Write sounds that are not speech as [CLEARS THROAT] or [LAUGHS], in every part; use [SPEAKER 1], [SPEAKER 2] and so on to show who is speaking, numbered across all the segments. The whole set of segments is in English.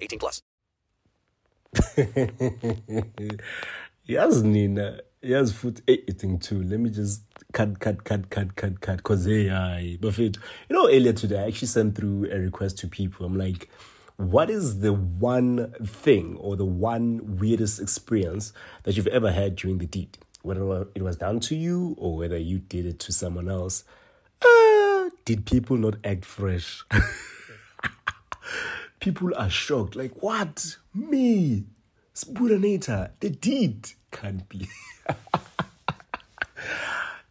[SPEAKER 1] 18 plus. [LAUGHS]
[SPEAKER 2] yazi nina. Futhi hey eating too let me just cut cut cut cut cut cut cause hey hayi bafethu you know earlier today i actually sent through a request to people. I'm like what is the one thing or the one weirdest experience that you've ever had during the deed? Whether it was done to you or whether you did it to someone else. Uh, did people not act fresh [LAUGHS] people are shocked like what me Spudinator, the deed can't be. [LAUGHS]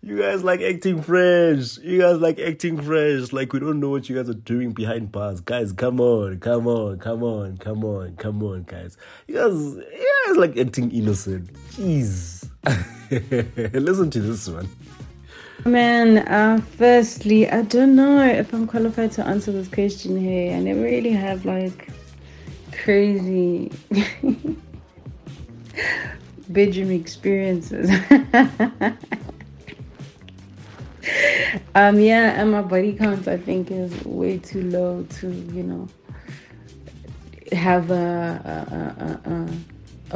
[SPEAKER 2] you guys like acting fresh. You guys like acting fresh. Like we don't know what you guys are doing behind bars. Guys, come on, come on, come on, come on, come on, guys. You guys, you guys like acting innocent. Jeez. [LAUGHS] Listen to this one.
[SPEAKER 3] Man, uh, firstly, I don't know if I'm qualified to answer this question here. I never really have like crazy [LAUGHS] bedroom experiences. [LAUGHS] um, yeah, and my body count I think is way too low to you know have a a, a, a,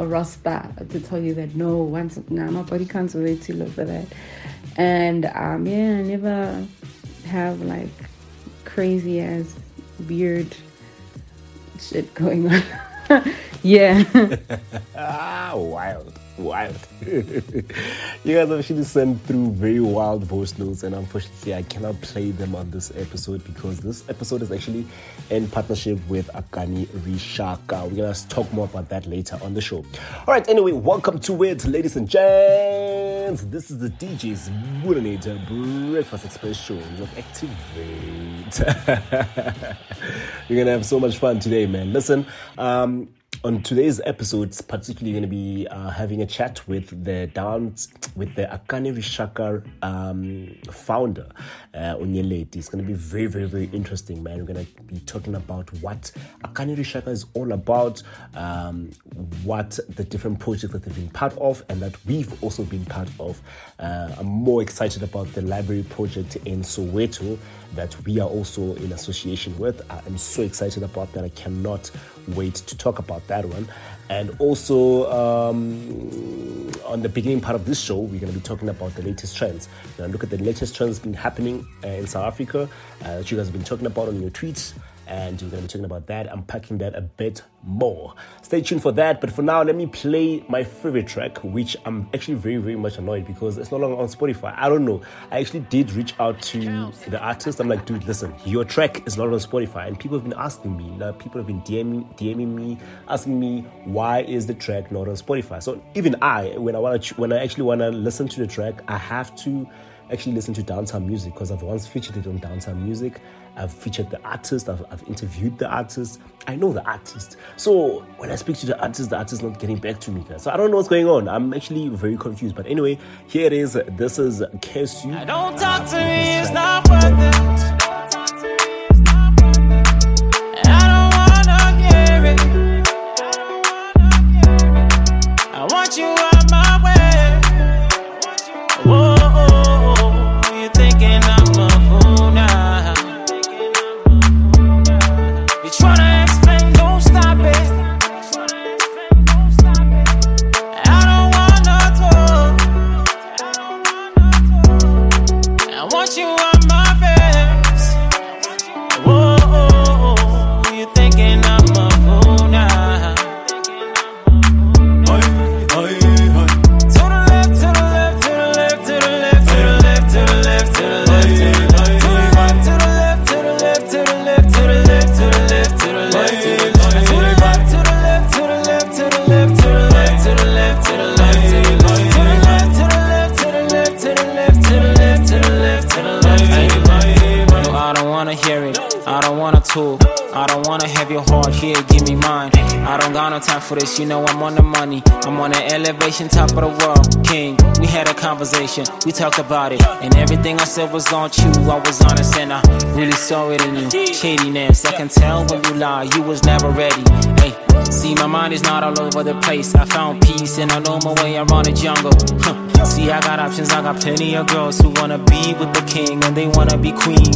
[SPEAKER 3] a roster to tell you that no once nah, my body count's way too low for that. And um, yeah, I never have like crazy ass weird shit going on. [LAUGHS] yeah. [LAUGHS]
[SPEAKER 2] ah, wild, wild. [LAUGHS] you guys actually sent through very wild voice notes, and unfortunately, I cannot play them on this episode because this episode is actually in partnership with Akani Rishaka. We're gonna talk more about that later on the show. All right, anyway, welcome to it, ladies and gents. This is the DJ Spudinator Breakfast Express show of Activate. [LAUGHS] You're gonna have so much fun today, man. Listen, um, on today's episode, it's particularly going to be uh, having a chat with the dance with the Akani Rishaka um, founder, uh, Onyeleti. It's going to be very, very, very interesting, man. We're going to be talking about what Akani Rishaka is all about, um, what the different projects that they've been part of, and that we've also been part of. Uh, I'm more excited about the library project in Soweto that we are also in association with. I'm so excited about that. I cannot wait to talk about that one. And also, um, on the beginning part of this show, we're going to be talking about the latest trends. To look at the latest trends been happening uh, in South Africa uh, that you guys have been talking about on your tweets and we're going to be talking about that, unpacking that a bit more. Stay tuned for that. But for now, let me play my favorite track, which I'm actually very, very much annoyed because it's no longer on Spotify. I don't know. I actually did reach out to the artist. I'm like, dude, listen, your track is not on Spotify, and people have been asking me. Now, people have been DMing, DMing me, asking me why is the track not on Spotify. So even I, when I want to, when I actually want to listen to the track, I have to actually listen to downtown music because I've once featured it on downtown music. I've featured the artist, I've, I've, interviewed the artist, I know the artist. So when I speak to the artist, the artist is not getting back to me. So I don't know what's going on. I'm actually very confused. But anyway, here it is. This is Kesu.
[SPEAKER 4] I don't talk to me, it's not worth it. Talk. I want time for this, you know I'm on the money. I'm on the elevation, top of the world, king. We had a conversation, we talked about it, and everything I said was on you. I was honest and I really saw it in you. Shadiness, I can tell when you lie, you was never ready. Hey, see, my mind is not all over the place. I found peace and I know my way around the jungle. Huh. See, I got options, I got plenty of girls who wanna be with the king and they wanna be queen.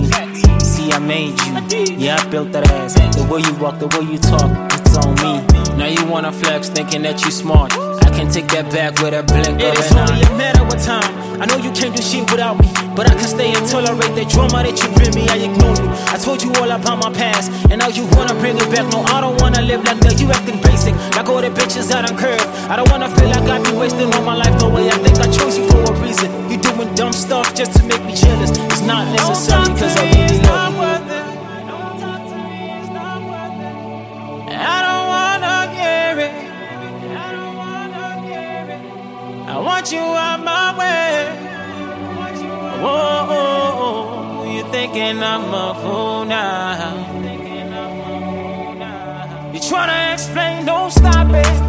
[SPEAKER 4] See, I made you, yeah, I built that ass. The way you walk, the way you talk, it's on me. Now you wanna flex, thinking that you smart. I can take that back with a blink
[SPEAKER 5] It
[SPEAKER 4] of
[SPEAKER 5] is
[SPEAKER 4] an
[SPEAKER 5] only
[SPEAKER 4] eye.
[SPEAKER 5] a matter of time. I know you can't do shit without me, but I can stay and tolerate the drama that you bring me. I ignore you. I told you all about my past, and now you wanna bring it back. No, I don't wanna live like that. You acting basic, like all the bitches out on curve. I don't wanna feel like I be wasting all my life away. I think I chose you for a reason. You doing dumb stuff just to make me jealous. It's not necessary because I really love you.
[SPEAKER 4] Want you out my way. Whoa, you thinking I'm a fool now? You tryna explain, don't stop it.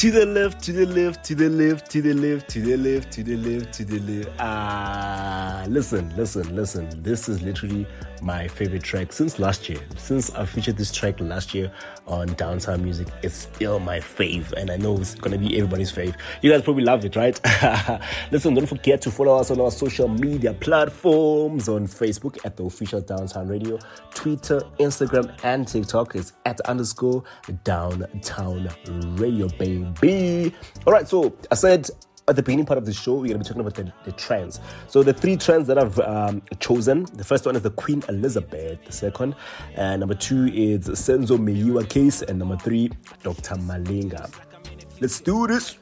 [SPEAKER 2] To the left, to the left, to the left, to the left, to the left, to the left, to the left. Ah, listen, listen, listen. This is literally my favorite track since last year. Since I featured this track last year on Downtown Music, it's still my fave, and I know it's gonna be everybody's fave. You guys probably love it, right? [LAUGHS] listen, don't forget to follow us on our social media platforms on Facebook at the official Downtown Radio, Twitter, Instagram, and TikTok is at underscore Downtown Radio, baby. All right, so I said at the beginning part of the show, we're going to be talking about the, the trends. So, the three trends that I've um, chosen the first one is the Queen Elizabeth, the second, and number two is Senzo Meyiwa case, and number three, Dr. Malinga. Let's do this.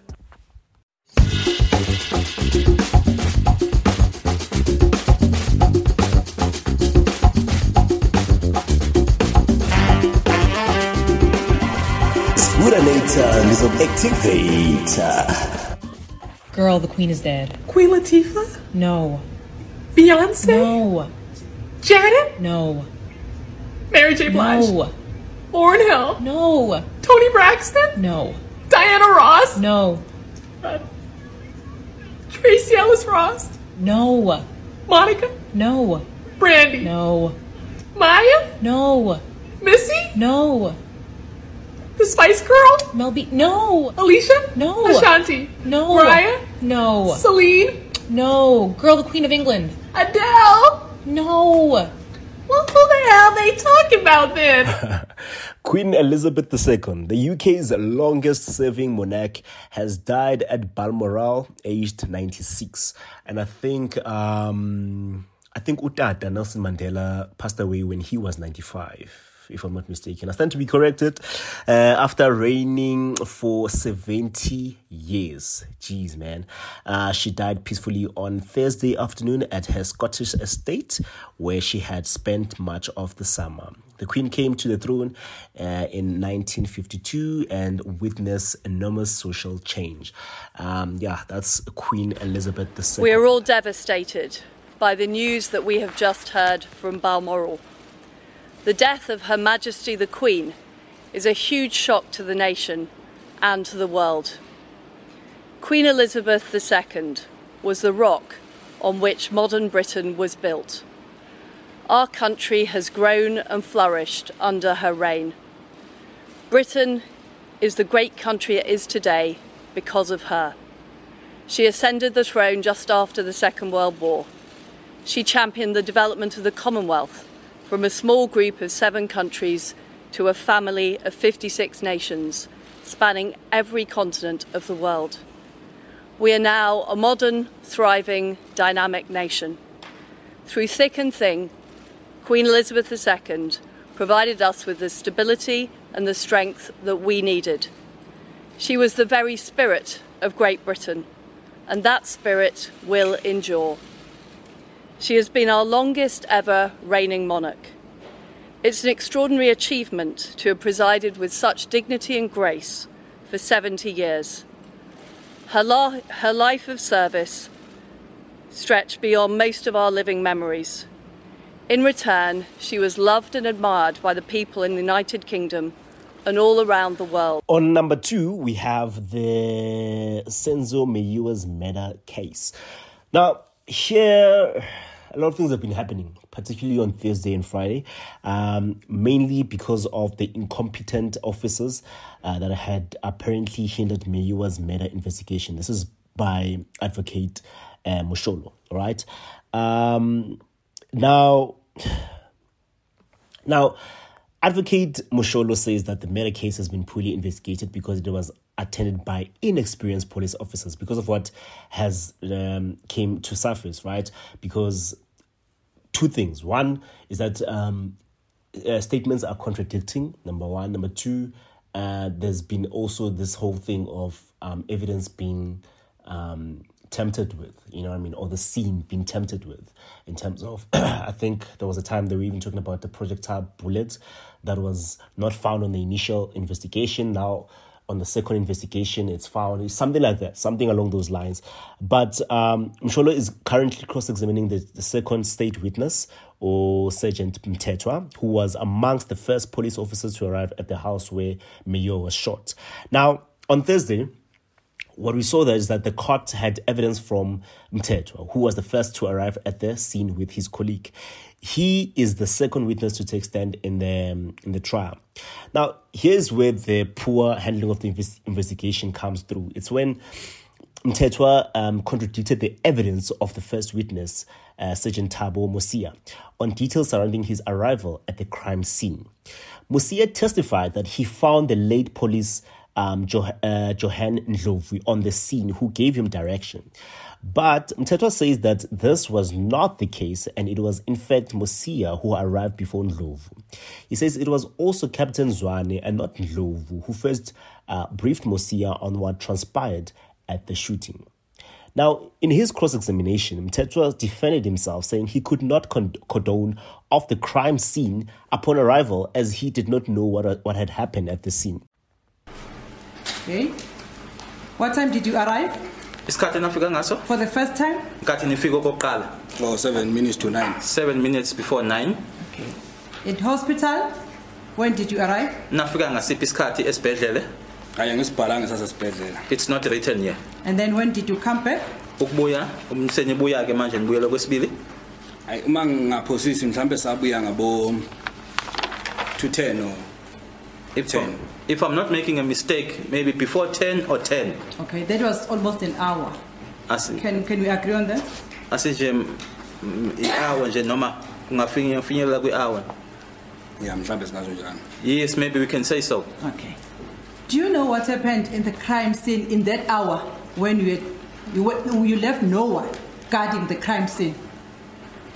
[SPEAKER 2] Spudinator, Lizard Activator.
[SPEAKER 6] Girl, the queen is dead.
[SPEAKER 7] Queen Latifah?
[SPEAKER 6] No.
[SPEAKER 7] Beyonce?
[SPEAKER 6] No.
[SPEAKER 7] Janet?
[SPEAKER 6] No.
[SPEAKER 7] Mary J. Blige?
[SPEAKER 6] No.
[SPEAKER 7] Lauryn Hill?
[SPEAKER 6] No.
[SPEAKER 7] Toni Braxton?
[SPEAKER 6] No.
[SPEAKER 7] Diana Ross?
[SPEAKER 6] No.
[SPEAKER 7] Uh, Tracee Ellis Ross?
[SPEAKER 6] No.
[SPEAKER 7] Monica?
[SPEAKER 6] No.
[SPEAKER 7] Brandy?
[SPEAKER 6] No.
[SPEAKER 7] Maya?
[SPEAKER 6] No.
[SPEAKER 7] Missy?
[SPEAKER 6] No.
[SPEAKER 7] The Spice Girl?
[SPEAKER 6] Mel B. No.
[SPEAKER 7] Alicia?
[SPEAKER 6] No.
[SPEAKER 7] Ashanti?
[SPEAKER 6] No.
[SPEAKER 7] Mariah?
[SPEAKER 6] No.
[SPEAKER 7] Celine?
[SPEAKER 6] No. Girl, the queen of England.
[SPEAKER 7] Adele?
[SPEAKER 6] No.
[SPEAKER 7] Well, who the hell are they talking about then? [LAUGHS]
[SPEAKER 2] Queen Elizabeth II, the UK's longest serving monarch, has died at Balmoral, aged 96. And I think, um, I think Utata Nelson Mandela passed away when he was 95. If I'm not mistaken, I stand to be corrected. Uh, after reigning for 70 years, jeez, man, uh, she died peacefully on Thursday afternoon at her Scottish estate, where she had spent much of the summer. The Queen came to the throne uh, in 1952 and witnessed enormous social change. Um, yeah, that's Queen Elizabeth II.
[SPEAKER 8] We are all devastated by the news that we have just heard from Balmoral. The death of Her Majesty the Queen is a huge shock to the nation and to the world. Queen Elizabeth II was the rock on which modern Britain was built. Our country has grown and flourished under her reign. Britain is the great country it is today because of her. She ascended the throne just after the Second World War. She championed the development of the Commonwealth from a small group of seven countries to a family of 56 nations, spanning every continent of the world. We are now a modern, thriving, dynamic nation. Through thick and thin, Queen Elizabeth II provided us with the stability and the strength that we needed. She was the very spirit of Great Britain, and that spirit will endure. She has been our longest ever reigning monarch. It's an extraordinary achievement to have presided with such dignity and grace for 70 years. Her, la- her life of service stretched beyond most of our living memories. In return, she was loved and admired by the people in the United Kingdom and all around the world.
[SPEAKER 2] On number two, we have the Senzo Meyiwa's murder case. Now, here, a lot of things have been happening, particularly on Thursday and Friday, um, mainly because of the incompetent officers uh, that had apparently hindered Meyiwa's murder investigation. This is by Advocate uh, Mosholo, all right? Um, now, [SIGHS] now, Advocate Mosholo says that the murder case has been poorly investigated because it was attended by inexperienced police officers because of what has um, came to surface, right? Because two things. One is that um, uh, statements are contradicting. Number one. Number two, uh, there's been also this whole thing of um, evidence being um, tempted with, you know what I mean, or the scene being tempted with, in terms of, [CLEARS THROAT] I think there was a time they were even talking about the projectile bullet that was not found on the initial investigation. Now, on the second investigation, it's found something like that, something along those lines. But um, Msholo is currently cross-examining the, the second state witness, or Sergeant Mtetwa, who was amongst the first police officers to arrive at the house where Meyiwa was shot. Now, on Thursday, what we saw there is that the court had evidence from Mtetwa, who was the first to arrive at the scene with his colleague. He is the second witness to take stand in the um, in the trial. Now, here's where the poor handling of the invest- investigation comes through. It's when Mtetwa um, contradicted the evidence of the first witness, uh, Sergeant Thabo Mosia, on details surrounding his arrival at the crime scene. Mosia testified that he found the late police um, jo- uh, Johan Ndlovu on the scene who gave him direction. But Mtetwa says that this was not the case and it was in fact Mosia who arrived before Ndlovu. He says it was also Captain Zwane and not Ndlovu who first uh, briefed Mosia on what transpired at the shooting. Now, in his cross examination, Mtetwa defended himself, saying he could not con- condone off the crime scene upon arrival as he did not know what, what had happened at the scene.
[SPEAKER 9] Okay. What time did you arrive?
[SPEAKER 10] isikhathi nafika ngaso
[SPEAKER 9] For the first time?
[SPEAKER 10] nkathi nifika okokuqala
[SPEAKER 11] oh 7 minutes to 9
[SPEAKER 10] 7 minutes before 9 Okay.
[SPEAKER 9] At hospital? When did you arrive?
[SPEAKER 10] nafika ngasiphi isikhathi esibhedlele
[SPEAKER 11] kanye ngisibhalanga sasesibhedlela
[SPEAKER 10] it's not written here
[SPEAKER 9] And then when did you come back?
[SPEAKER 10] ukubuya umsenibuya ke manje nibuyela kwesibili
[SPEAKER 11] hayi uma ngingaphosisi mhlambe sabuya ngabo 210 or
[SPEAKER 10] if, 10. If i'm not making a mistake maybe before 10 or 10
[SPEAKER 9] Okay, that was almost an hour.
[SPEAKER 10] asi
[SPEAKER 9] Can, can we agree on that?
[SPEAKER 10] asije mm, i-hour nje noma kungafinyelela kwi-hour
[SPEAKER 11] ya mhlambe singazo njalo
[SPEAKER 10] yes maybe we can say so
[SPEAKER 9] Okay. Do you know what happened in the crime scene in that hour when you, had, you, you left no one guarding the crime scene?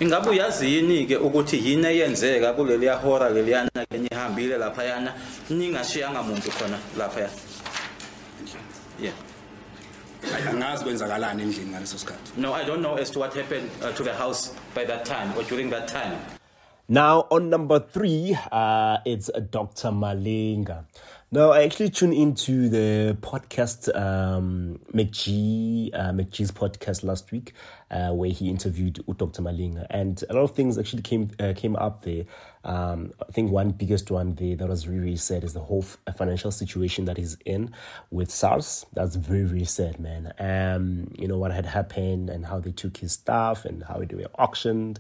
[SPEAKER 10] Ingabe uyazi yini ke ukuthi yini eyenzeka kuleliya hora leliyana ke nihambile laphayana ningashiyanga muntu khona laphaya yeah
[SPEAKER 11] angazi kwenzakalani endlini ngaleso sikhathi
[SPEAKER 10] no i don't know as to what happened uh, to the house by that time or during that time
[SPEAKER 2] Now, on number three, uh, it's Dr. Malinga. Now, I actually tuned into the podcast, um, MacG, uh, MacG's podcast last week, uh, where he interviewed Dr. Malinga, and a lot of things actually came uh, came up there. Um, I think one biggest one there that was really, really sad is the whole f- financial situation that he's in with SARS. That's very, very sad, man. Um, you know what had happened and how they took his stuff and how it were auctioned.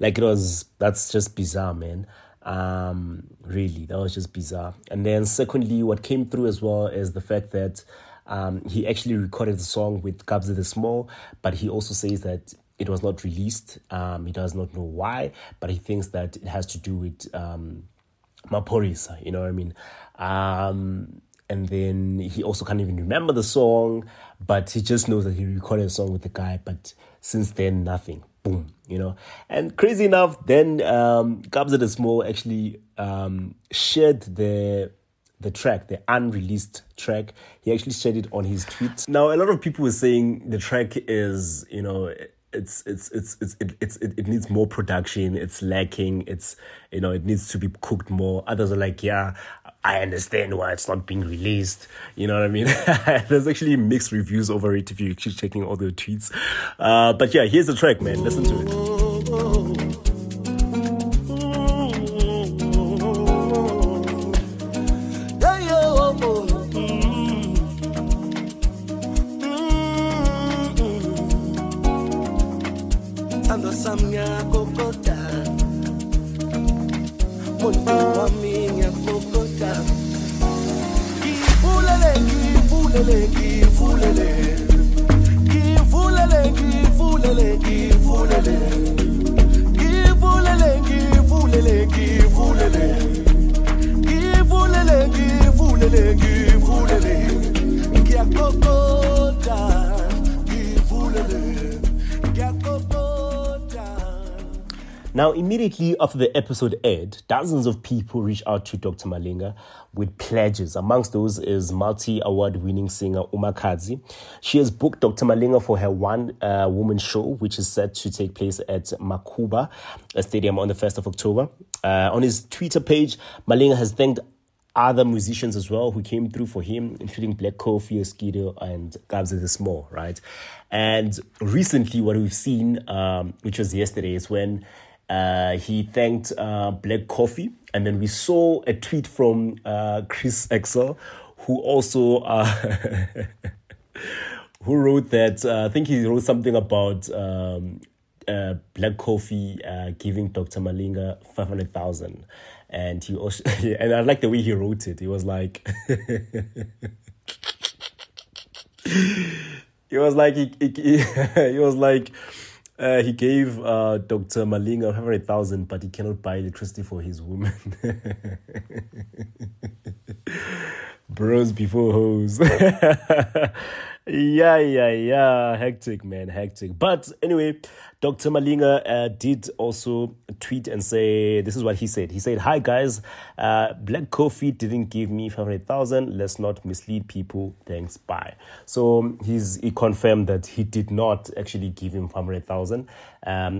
[SPEAKER 2] Like it was, that's just bizarre, man. Um, really, that was just bizarre. And then secondly, what came through as well is the fact that um, he actually recorded the song with Kabza De Small, but he also says that it was not released. Um, he does not know why, but he thinks that it has to do with um, you know what I mean? Um, and then he also can't even remember the song, but he just knows that he recorded a song with the guy, but since then, nothing. Boom, you know. And crazy enough, then um, Kabza De Small actually um, shared the the track, the unreleased track. He actually shared it on his tweet. Now, a lot of people were saying the track is, you know, it's it's it's it's it, it's it, it needs more production. It's lacking. It's you know it needs to be cooked more. Others are like, yeah, I understand why it's not being released. You know what I mean? [LAUGHS] There's actually mixed reviews over it if you keep checking all the tweets. Uh, but yeah, here's the track, man. Listen to it. Immediately after the episode aired, dozens of people reached out to Dr. Malinga with pledges. Amongst those is multi award winning singer Makhadzi. She has booked Dr. Malinga for her one uh, woman show, which is set to take place at Makuba a Stadium on the 1st of October. Uh, on his Twitter page, Malinga has thanked other musicians as well who came through for him, including Black Coffee, Skido, and Kabza De Small, right? And recently, what we've seen, um, which was yesterday, is when uh, he thanked uh, Black Coffee, and then we saw a tweet from uh, Chris Excel, who also uh, [LAUGHS] who wrote that uh, I think he wrote something about um, uh, Black Coffee giving Dr. Malinga five hundred thousand, and he also [LAUGHS] and I like the way he wrote it. He was like. [LAUGHS] He was like he, he, he was like uh, he gave uh, Dr. Malinga 100,000 but he cannot buy electricity for his woman. [LAUGHS] Bros before hoes. [LAUGHS] yeah, yeah, yeah. Hectic, man. Hectic. But anyway, Dr. Malinga uh, did also tweet and say, this is what he said. He said, Hi, guys. Uh, Black Coffee didn't give me 500,000. Let's not mislead people. Thanks. Bye. So he's, he confirmed that he did not actually give him 500,000.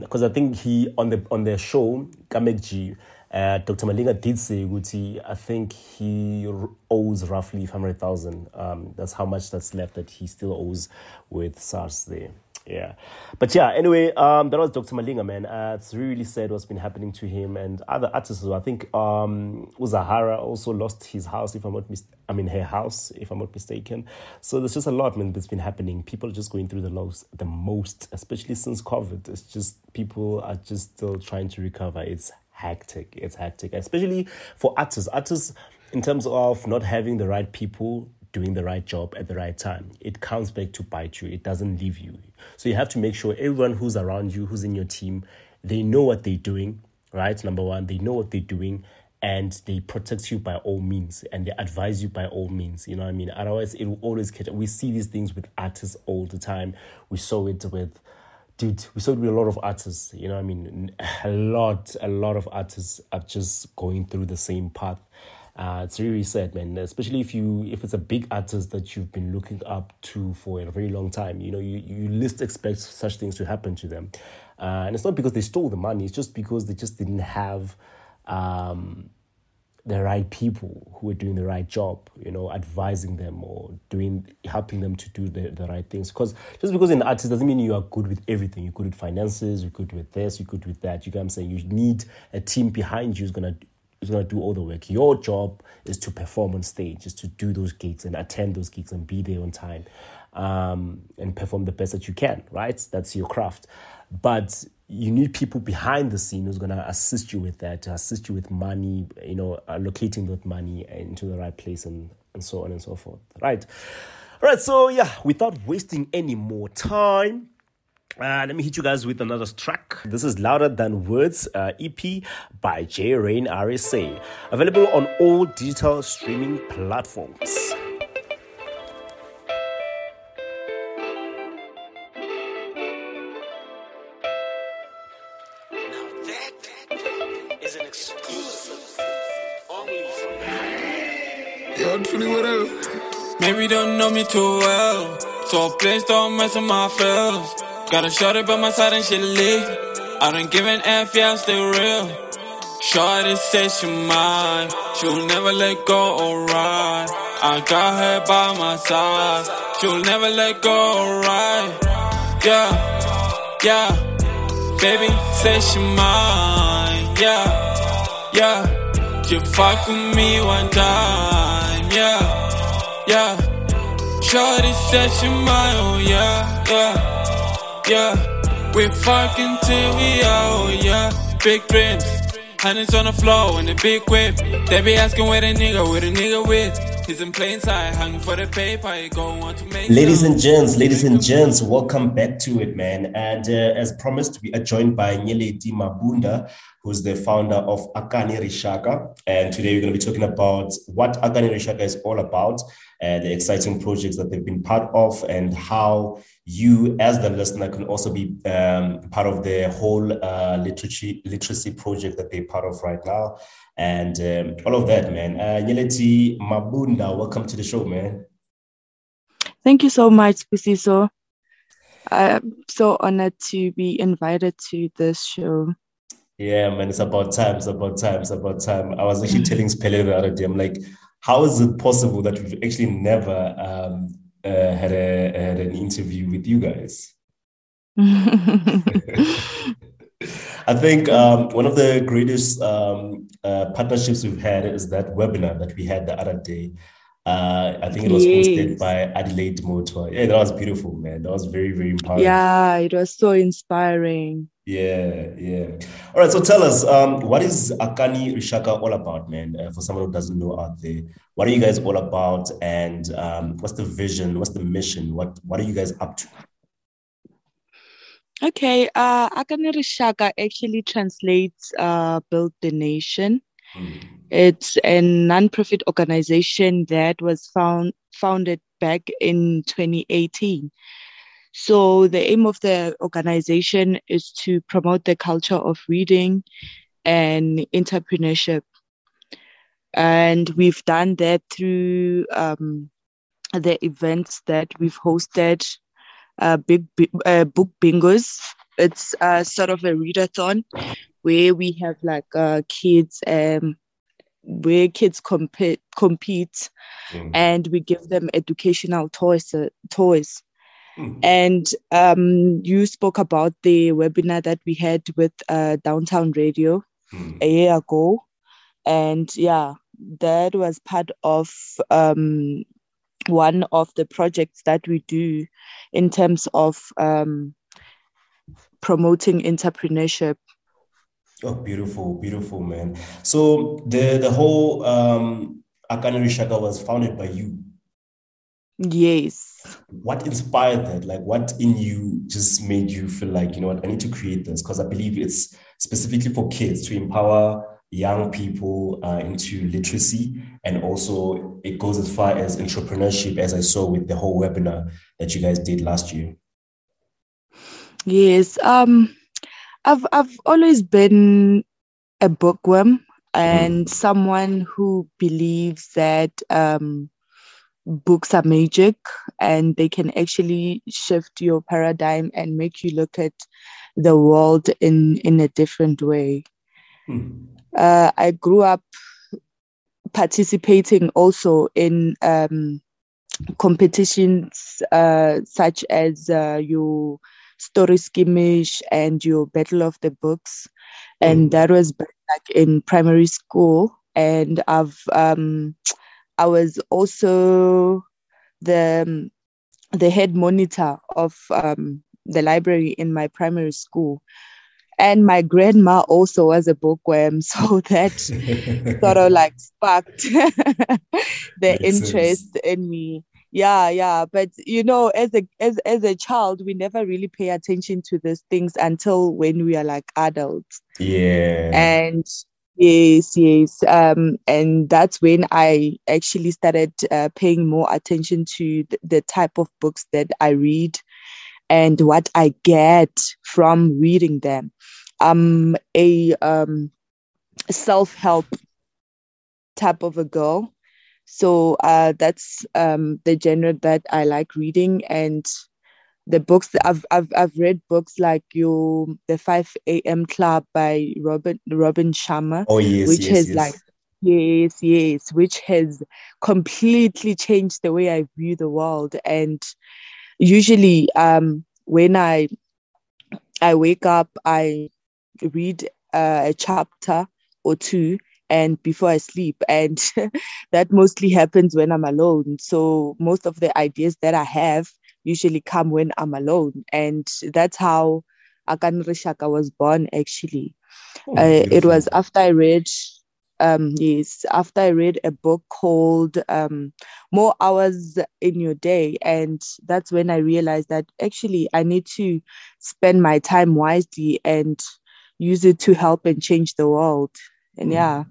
[SPEAKER 2] Because I think he, on the, on the show, Kamekji, uh, Dr. Malinga did say, Guti, I think he owes roughly 500,000. Um, that's how much that's left that he still owes with SARS there. Yeah. But yeah, anyway, um, that was Dr. Malinga, man. Uh, it's really, really sad what's been happening to him and other artists. I think um, Uzahara also lost his house, if I'm not mis- I mean, her house, if I'm not mistaken. So there's just a lot, man, that's been happening. People are just going through the lows the most, especially since COVID. It's just people are just still trying to recover. It's hectic. It's hectic, especially for artists. Artists, in terms of not having the right people doing the right job at the right time, it comes back to bite you. It doesn't leave you. So you have to make sure everyone who's around you, who's in your team, they know what they're doing, right? Number one, they know what they're doing and they protect you by all means and they advise you by all means. You know what I mean? Otherwise, it will always catch We see these things with artists all the time. We saw it with dude, we saw it with a lot of artists. You know, I mean, a lot, a lot of artists are just going through the same path. Uh, it's really sad, man. Especially if you if it's a big artist that you've been looking up to for a very long time. You know, you you least expect such things to happen to them, uh, and it's not because they stole the money. It's just because they just didn't have. Um, the right people who are doing the right job, you know, advising them or doing helping them to do the, the right things. Because just because you're an artist doesn't mean you are good with everything. You're good with finances, you're good with this, you're good with that. You get what I'm saying? You need a team behind you who's gonna who's gonna do all the work. Your job is to perform on stage, is to do those gigs and attend those gigs and be there on time. Um, and perform the best that you can, right? That's your craft. But you need people behind the scene who's going to assist you with that, to assist you with money, you know, allocating that money into the right place and, and so on and so forth. Right. All right. So, yeah, without wasting any more time, uh, let me hit you guys with another track. This is Louder Than Words uh, EP by J Rain RSA. Available on all digital streaming platforms.
[SPEAKER 12] Know me too well, so please don't mess with my feels.
[SPEAKER 13] Got a shorty by my side and she lit. I don't give an F, yeah, I'm still real. Shorty said she mine. She'll never let go, alright. I got her by my side. She'll never let go, alright. Yeah, yeah. Baby, say she mine. Yeah, yeah. She fuck with me one time. Yeah, yeah. Shorty said she mine. Oh yeah, yeah, yeah. We fucking till we out. Oh yeah, big dreams. Hundreds on the floor in a big whip. They be asking where the nigga, where the nigga with. He's in plain sight, hungry for the paper. He go on to make.
[SPEAKER 2] Ladies and gents, ladies and gents, welcome back to it, man. And uh, as promised, we are joined by Nyeleti Mabunda, who's the founder of Akani Rishaka. And today we're going to be talking about what Akani Rishaka is all about, uh, the exciting projects that they've been part of, and how you, as the listener, can also be um, part of the whole uh, literacy literacy project that they're part of right now, and um, all of that, man. Uh, Nyeleti Mabunda, welcome to the show, man.
[SPEAKER 14] Thank you so much, Pusiso. I'm so honored to be invited to this show.
[SPEAKER 2] Yeah, man, it's about time. It's about time. It's about time. I was actually telling Spele the other day, I'm like, how is it possible that we've actually never um, uh, had a had an interview with you guys? [LAUGHS] [LAUGHS] I think um, one of the greatest um, uh, partnerships we've had is that webinar that we had the other day. Uh, I think it was hosted by Adelaide Motor. Yeah, that was beautiful, man. That was very, very empowering.
[SPEAKER 14] Yeah, it was so inspiring.
[SPEAKER 2] Yeah, yeah. All right, so tell us, um, what is Akani Rishaka all about, man? Uh, for someone who doesn't know out there, what are you guys all about, and um, what's the vision? What's the mission? What What are you guys up to?
[SPEAKER 14] Okay, uh, Akani Rishaka actually translates uh, Build the Nation. It's a non-profit organization that was found founded back in 2018. So the aim of the organization is to promote the culture of reading and entrepreneurship. And we've done that through um, the events that we've hosted, uh, big bi- uh, book bingos. It's uh, sort of a readathon where we have like uh, kids um, where kids compete compete and we give them educational toys uh, toys. And um, you spoke about the webinar that we had with uh, downtown radio a year ago. And yeah that was part of um, one of the projects that we do in terms of um, promoting entrepreneurship
[SPEAKER 2] Oh, beautiful, beautiful, man. So the the whole um, Akani Rishaka was founded by you.
[SPEAKER 14] yes
[SPEAKER 2] What inspired that? Like, what in you just made you feel like, you know what, I need to create this? Because I believe it's specifically for kids to empower young people uh, into literacy. And also, it goes as far as entrepreneurship, as I saw with the whole webinar that you guys did last year.
[SPEAKER 14] Yes, um, I've I've always been a bookworm and someone who believes that um, books are magic and they can actually shift your paradigm and make you look at the world in in a different way. Uh, I grew up participating also in um, competitions uh, such as uh, your story skirmish and your battle of the books. And that was back like in primary school. And i've um i was also the the head monitor of um the library in my primary school and my grandma also was a bookworm [LAUGHS] so that sort of like sparked [LAUGHS] the
[SPEAKER 2] Makes
[SPEAKER 14] interest in me. Yeah yeah. But you know as a as, as a child we never really pay attention to these things until when we are like adults.
[SPEAKER 2] Yeah.
[SPEAKER 14] and yes yes. Um and that's when i actually started uh, paying more attention to th- the type of books that i read and what i get from reading them i'm a um self-help type of a girl so uh, that's um, the genre that I like reading, and the books I've I've I've read books like your the 5 a.m. Club by Robin Robin Sharma.
[SPEAKER 2] Oh, yes,
[SPEAKER 14] which
[SPEAKER 2] yes,
[SPEAKER 14] has
[SPEAKER 2] yes.
[SPEAKER 14] like yes, yes, which has completely changed the way I view the world. And usually, um, when I I wake up, I read uh, a chapter or two and before I sleep. And [LAUGHS] that mostly happens when I'm alone. So most of the ideas that I have usually come when I'm alone. And that's how Akan Rishaka was born actually.
[SPEAKER 2] Oh,
[SPEAKER 14] uh, it was after I read um yes after I read a book called um More Hours in Your Day and that's when I realized that actually I need to spend my time wisely and use it to help and change the world and yeah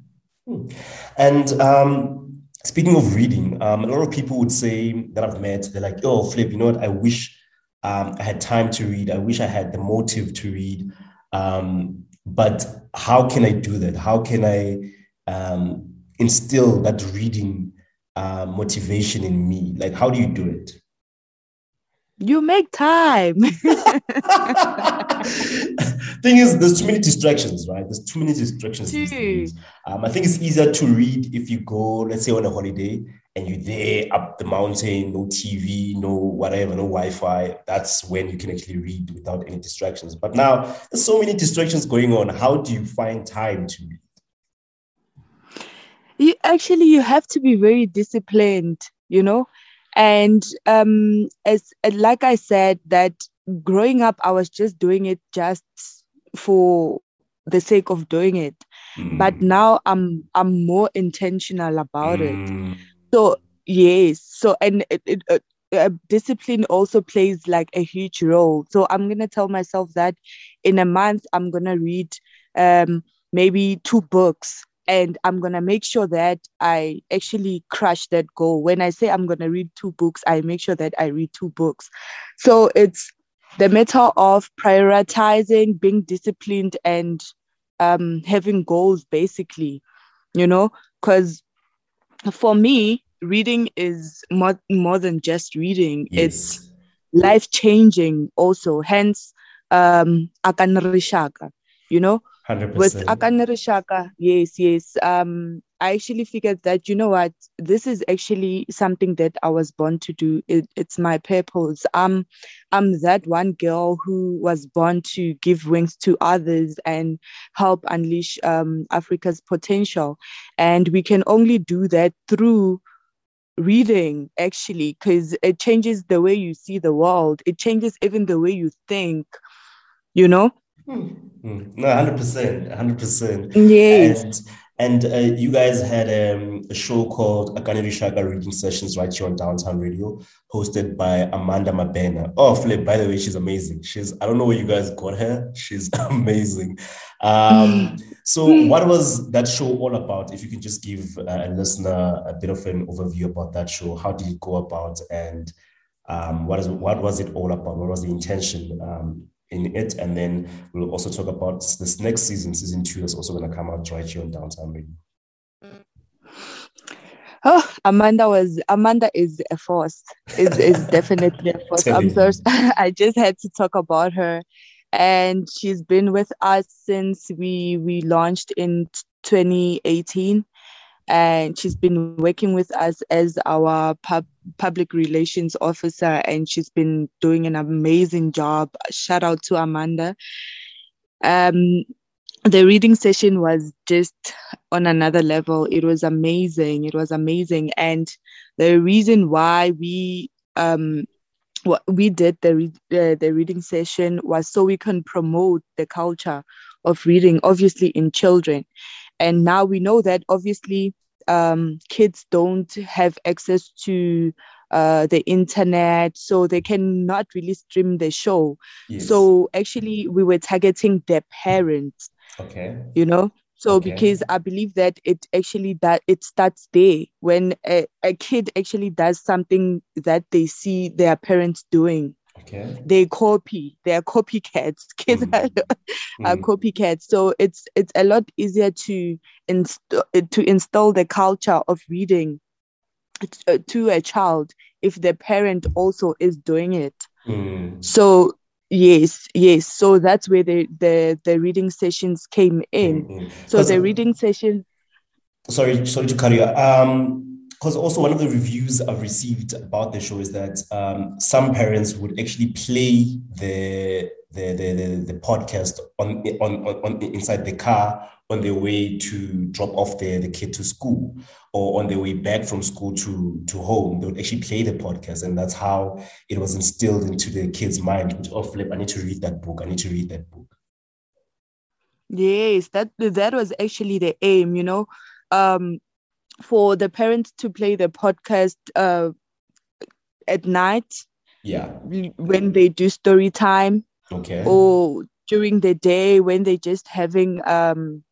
[SPEAKER 2] And um, speaking of reading, um, a lot of people would say that I've met, they're like, oh, Flip, you know what? I wish um, I had time to read. I wish I had the motive to read. Um, but how can I do that? How can I um, instill that reading uh, motivation in me? Like, how do you do it?
[SPEAKER 14] you make time [LAUGHS] [LAUGHS]
[SPEAKER 2] Thing is, there's too many distractions, right? There's too many distractions. Um, I think it's easier to read if you go, let's say, on a holiday and you're there up the mountain, no TV, no whatever, no Wi-Fi. That's when you can actually read without any distractions. But now there's so many distractions going on. How do you find time to read?
[SPEAKER 14] You actually you have to be very disciplined you know? And um as like i said that growing up i was just doing it just for the sake of doing it. But now i'm i'm more intentional about it. So yes. So and it, it, uh, uh, discipline also plays like a huge role. So i'm gonna tell myself that in a month i'm gonna read um maybe two books and i'm gonna make sure that i actually crush that goal. When i say i'm gonna read two books i make sure that i read two books. So it's the matter of prioritizing being disciplined and um having goals basically you know? Because for me reading is more, more than just reading. It's life changing also. Hence um akan rishaka you know
[SPEAKER 2] 100%.
[SPEAKER 14] with akan rishaka. Yes yes. Um i actually figured that you know what? This is actually something that i was born to do. It, it's my purpose. Um i'm that one girl who was born to give wings to others and help unleash um africa's potential. And we can only do that through reading actually because it changes the way you see the world. It changes even the way you think you know
[SPEAKER 2] Mm, No, hundred percent, hundred percent.
[SPEAKER 14] Yes.
[SPEAKER 2] And and uh, you guys had um, a show called Akani Rishaka Reading Sessions right here on Downtown Radio, hosted by Amanda Mabena. Oh, Flip, by the way, she's amazing. She's I don't know where you guys got her. She's [LAUGHS] amazing. Um, so, [LAUGHS] what was that show all about? If you can just give uh, a listener a bit of an overview about that show, how did it go about, and um, what is what was it all about? What was the intention um, in it? And then we'll also talk about this next season, season two, that's also going to come out right here on Downtown Radio. Mm.
[SPEAKER 14] Oh, Amanda was Amanda is a force. Is is [LAUGHS] definitely a force. I'm
[SPEAKER 2] me.
[SPEAKER 14] so [LAUGHS] I just had to talk about her, and she's been with us since we we launched in 2018, and she's been working with us as our pub, public relations officer, and she's been doing an amazing job. Shout out to Amanda. Um, the reading session was just on another level it was amazing it was amazing and the reason why we um what we did the re- uh, the reading session was so we can promote the culture of reading obviously in children and now we know that obviously um kids don't have access to uh, the internet, so they cannot really stream the show.
[SPEAKER 2] Yes.
[SPEAKER 14] So actually, we were targeting their parents
[SPEAKER 2] Okay.
[SPEAKER 14] you know so
[SPEAKER 2] Okay.
[SPEAKER 14] because i believe that it actually that it starts there when a, a kid actually does something that they see their parents doing
[SPEAKER 2] Okay.
[SPEAKER 14] they copy they're copycats [LAUGHS] kids are, are
[SPEAKER 2] Mm.
[SPEAKER 14] copycats so it's it's a lot easier to inst- to install the culture of reading uh, to a child if the parent also is doing it
[SPEAKER 2] Mm.
[SPEAKER 14] So yes, yes. So that's where the the, the reading sessions came in. So
[SPEAKER 2] 'Cause-
[SPEAKER 14] the reading sessions
[SPEAKER 2] sorry sorry to cut you um because also one of the reviews i've received about the show is that um some parents would actually play the the the, the, the podcast on, on on inside the car on their way to drop off the, the kid to school or on their way back from school to to home. They would actually play the podcast and that's how it was instilled into the kid's mind which oh flip i need to read that book. I need to read that book.
[SPEAKER 14] Yes, that that was actually the aim, you know, um, for the parents to play the podcast uh, at night.
[SPEAKER 2] Yeah.
[SPEAKER 14] When they do story time.
[SPEAKER 2] Okay.
[SPEAKER 14] Or during the day when they're just having um,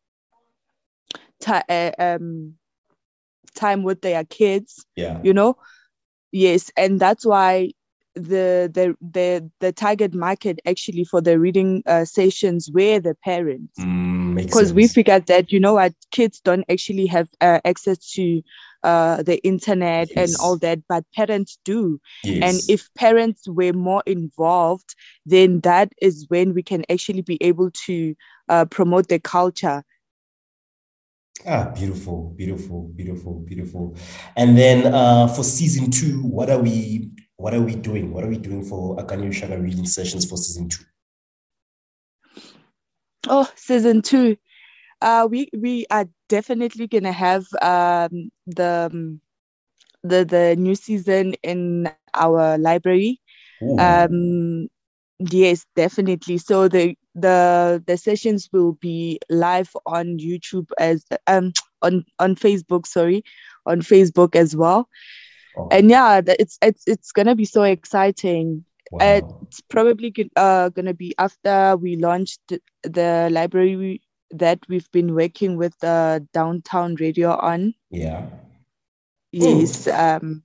[SPEAKER 14] ti- uh, um time with their kids.
[SPEAKER 2] yeah.
[SPEAKER 14] You know, yes, and that's why the the the the target market actually for the reading uh, sessions were the parents.
[SPEAKER 2] Mm,
[SPEAKER 14] because we figured that you know what kids don't actually have uh, access to uh, the internet and all that but parents do. And if parents were more involved then that is when we can actually be able to uh, promote the culture.
[SPEAKER 2] Ah, beautiful, beautiful, beautiful, beautiful. And then uh, for season two, what are we what are we doing? What are we doing for Akani Rishaka reading sessions for season two?
[SPEAKER 14] Oh, season two. Uh, we we are definitely gonna have um the um, the the new season in our library.
[SPEAKER 2] Ooh.
[SPEAKER 14] Um, yes, definitely. So the the the sessions will be live on YouTube as um on on Facebook. Sorry, on Facebook as well. And yeah, it's it's it's gonna be so exciting. It's probably uh gonna be after we launched the- the library that we've been working with uh, downtown radio on.
[SPEAKER 2] Yeah.
[SPEAKER 14] Yes. Um.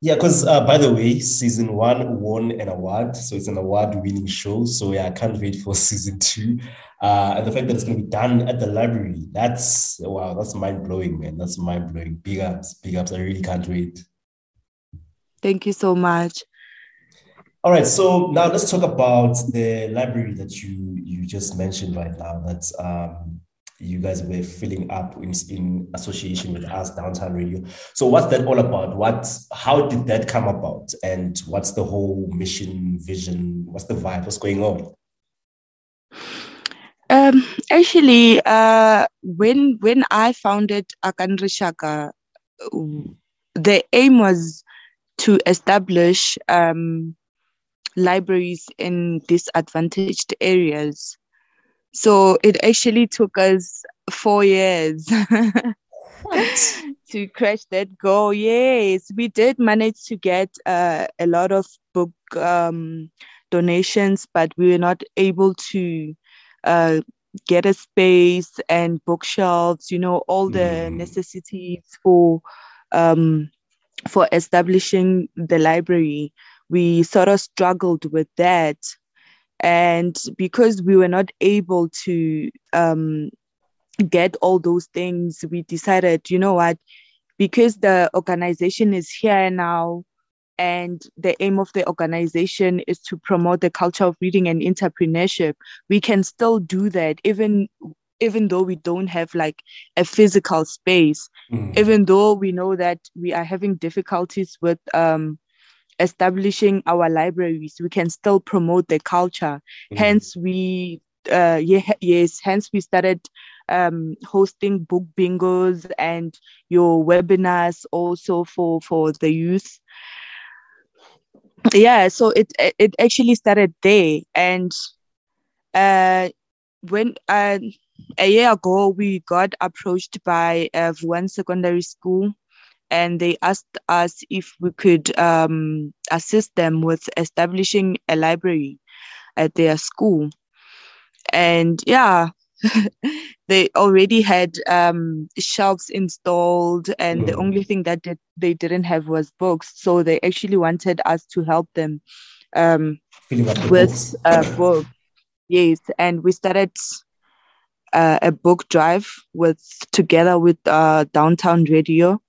[SPEAKER 2] Yeah, because uh, by the way, season one won an award, so it's an award-winning show. So yeah, I can't wait for [LAUGHS] season two. Uh, and the fact that it's going to be done at the library, that's wow, that's mind-blowing, man. That's mind-blowing. Big ups, big ups. I really can't wait.
[SPEAKER 14] Thank you so much.
[SPEAKER 2] All right, so now let's talk about the library that you you just mentioned right now. That um, you guys were filling up in, in association with us, Downtown Radio. So what's that all about? What how did that come about? And what's the whole mission, vision? What's the vibe? What's going on?
[SPEAKER 14] Um. Actually, uh, when when I founded Akani Rishaka, the aim was to establish um libraries in disadvantaged areas. So it actually took us four years [LAUGHS] to crash that goal. Yes, we did manage to get uh, a lot of book um, donations, but we were not able to uh, get a space and bookshelves. You know, all the necessities for um, for establishing the library. We sort of struggled with that and because we were not able to um, get all those things we decided you know what because the organization is here now and the aim of the organization is to promote the culture of reading and entrepreneurship we can still do that even even though we don't have like a physical space even though we know that we are having difficulties with um establishing our libraries we can still promote the culture. Hence we uh yeah, yes hence we started um hosting book bingos and your webinars also for for the youth. Yeah so it it actually started there and uh when uh, a year ago we got approached by uh, one secondary school and they asked us if we could um, assist them with establishing a library at their school. And yeah, [LAUGHS] they already had um, shelves installed, and the only thing that did, they didn't have was books. So they actually wanted us to help them um,
[SPEAKER 2] Filling up the
[SPEAKER 14] with
[SPEAKER 2] books.
[SPEAKER 14] a book. Yes, and we started uh, a book drive with together with uh, Downtown Radio,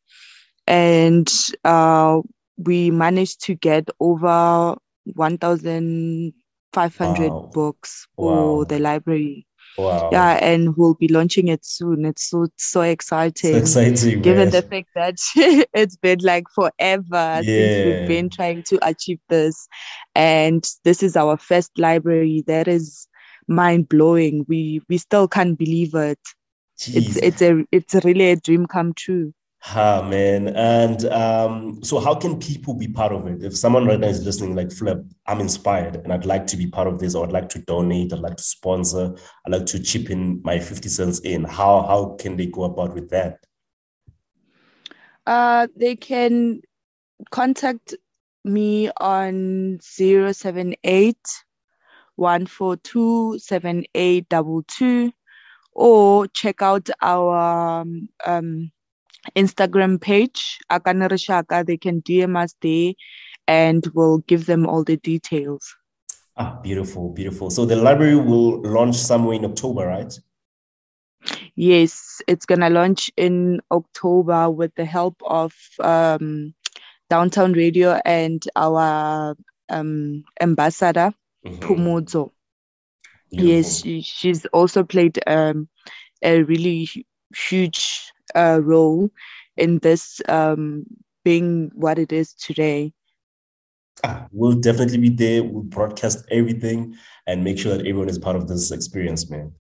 [SPEAKER 14] and uh, we managed to get over 1,500
[SPEAKER 2] Wow.
[SPEAKER 14] books for
[SPEAKER 2] Wow.
[SPEAKER 14] the library.
[SPEAKER 2] Wow.
[SPEAKER 14] Yeah, and we'll be launching it soon. It's so so exciting.
[SPEAKER 2] exciting,
[SPEAKER 14] given
[SPEAKER 2] man.
[SPEAKER 14] the fact that [LAUGHS] it's been like forever since we've been trying to achieve this, and this is our first library. That is mind blowing. We we still can't believe it. It's
[SPEAKER 2] Jeez.
[SPEAKER 14] it's a it's really a dream come true.
[SPEAKER 2] Ha man. And um, so how can people be part of it? If someone right now is listening, like Flip, I'm inspired and I'd like to be part of this, or I'd like to donate, I'd like to sponsor, I'd like to chip in my 50 cents in. How how can they go about with that?
[SPEAKER 14] Uh, they can contact me on 078 142 7822 or check out our um, um, Instagram page, Akani Rishaka. They can DM us there and we'll give them all the details.
[SPEAKER 2] Ah, beautiful, beautiful. So the library will launch somewhere in October, right?
[SPEAKER 14] Yes, it's gonna launch in October with the help of um, Downtown Radio and our um, ambassador, Pumuzo. Yes, she, she's also played um, a really huge uh, role in this um, being what it is today.
[SPEAKER 2] Ah, we'll definitely be there. We'll broadcast everything and make sure that everyone is part of this experience, man.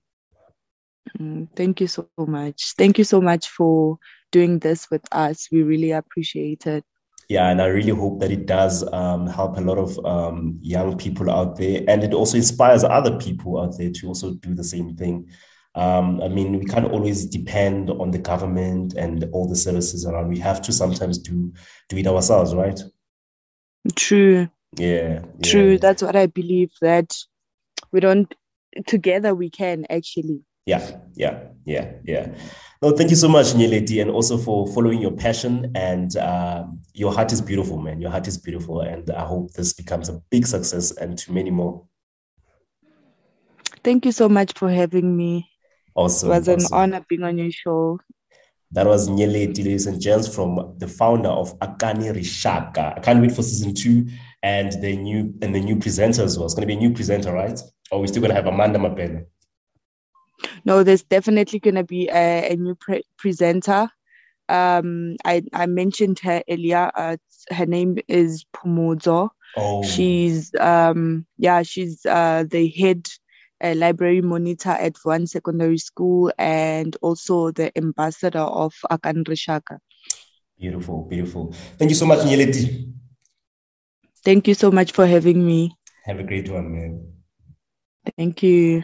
[SPEAKER 14] Mm, Thank you so much. Thank you so much for doing this with us. We really appreciate it.
[SPEAKER 2] Yeah, and I really hope that it does um, help a lot of um, young people out there, and it also inspires other people out there to also do the same thing. Um, I mean, we can't always depend on the government and all the services around. We have to sometimes do do it ourselves, right?
[SPEAKER 14] True.
[SPEAKER 2] Yeah,
[SPEAKER 14] True. That's what I believe that we don't together we can actually.
[SPEAKER 2] Yeah, yeah, yeah, yeah. No, thank you so much, Nyeleti, and also for following your passion. And um, your heart is beautiful, man. Your heart is beautiful, and I hope this becomes a big success and to many more.
[SPEAKER 14] Thank you so much for having me.
[SPEAKER 2] Awesome.
[SPEAKER 14] it was an
[SPEAKER 2] awesome.
[SPEAKER 14] honor being on your show.
[SPEAKER 2] That was Nyeleti, ladies and gents, from the founder of Akani Rishaka. I can't wait for season two and the new and the new presenter as well. It's going to be a new presenter, right? Or we're still going to have Amanda Mapele.
[SPEAKER 14] No, there's definitely going to be a, a new pre- presenter. Um, I, I mentioned her earlier. Uh, her name is Pumuzo.
[SPEAKER 2] Oh.
[SPEAKER 14] She's um, yeah, she's uh, the head uh, library monitor at one secondary school and also the ambassador of Akani Rishaka.
[SPEAKER 2] Beautiful, beautiful. Thank you so much, Nyeleti.
[SPEAKER 14] Thank you so much for having me.
[SPEAKER 2] Have a great one, man.
[SPEAKER 14] Thank you.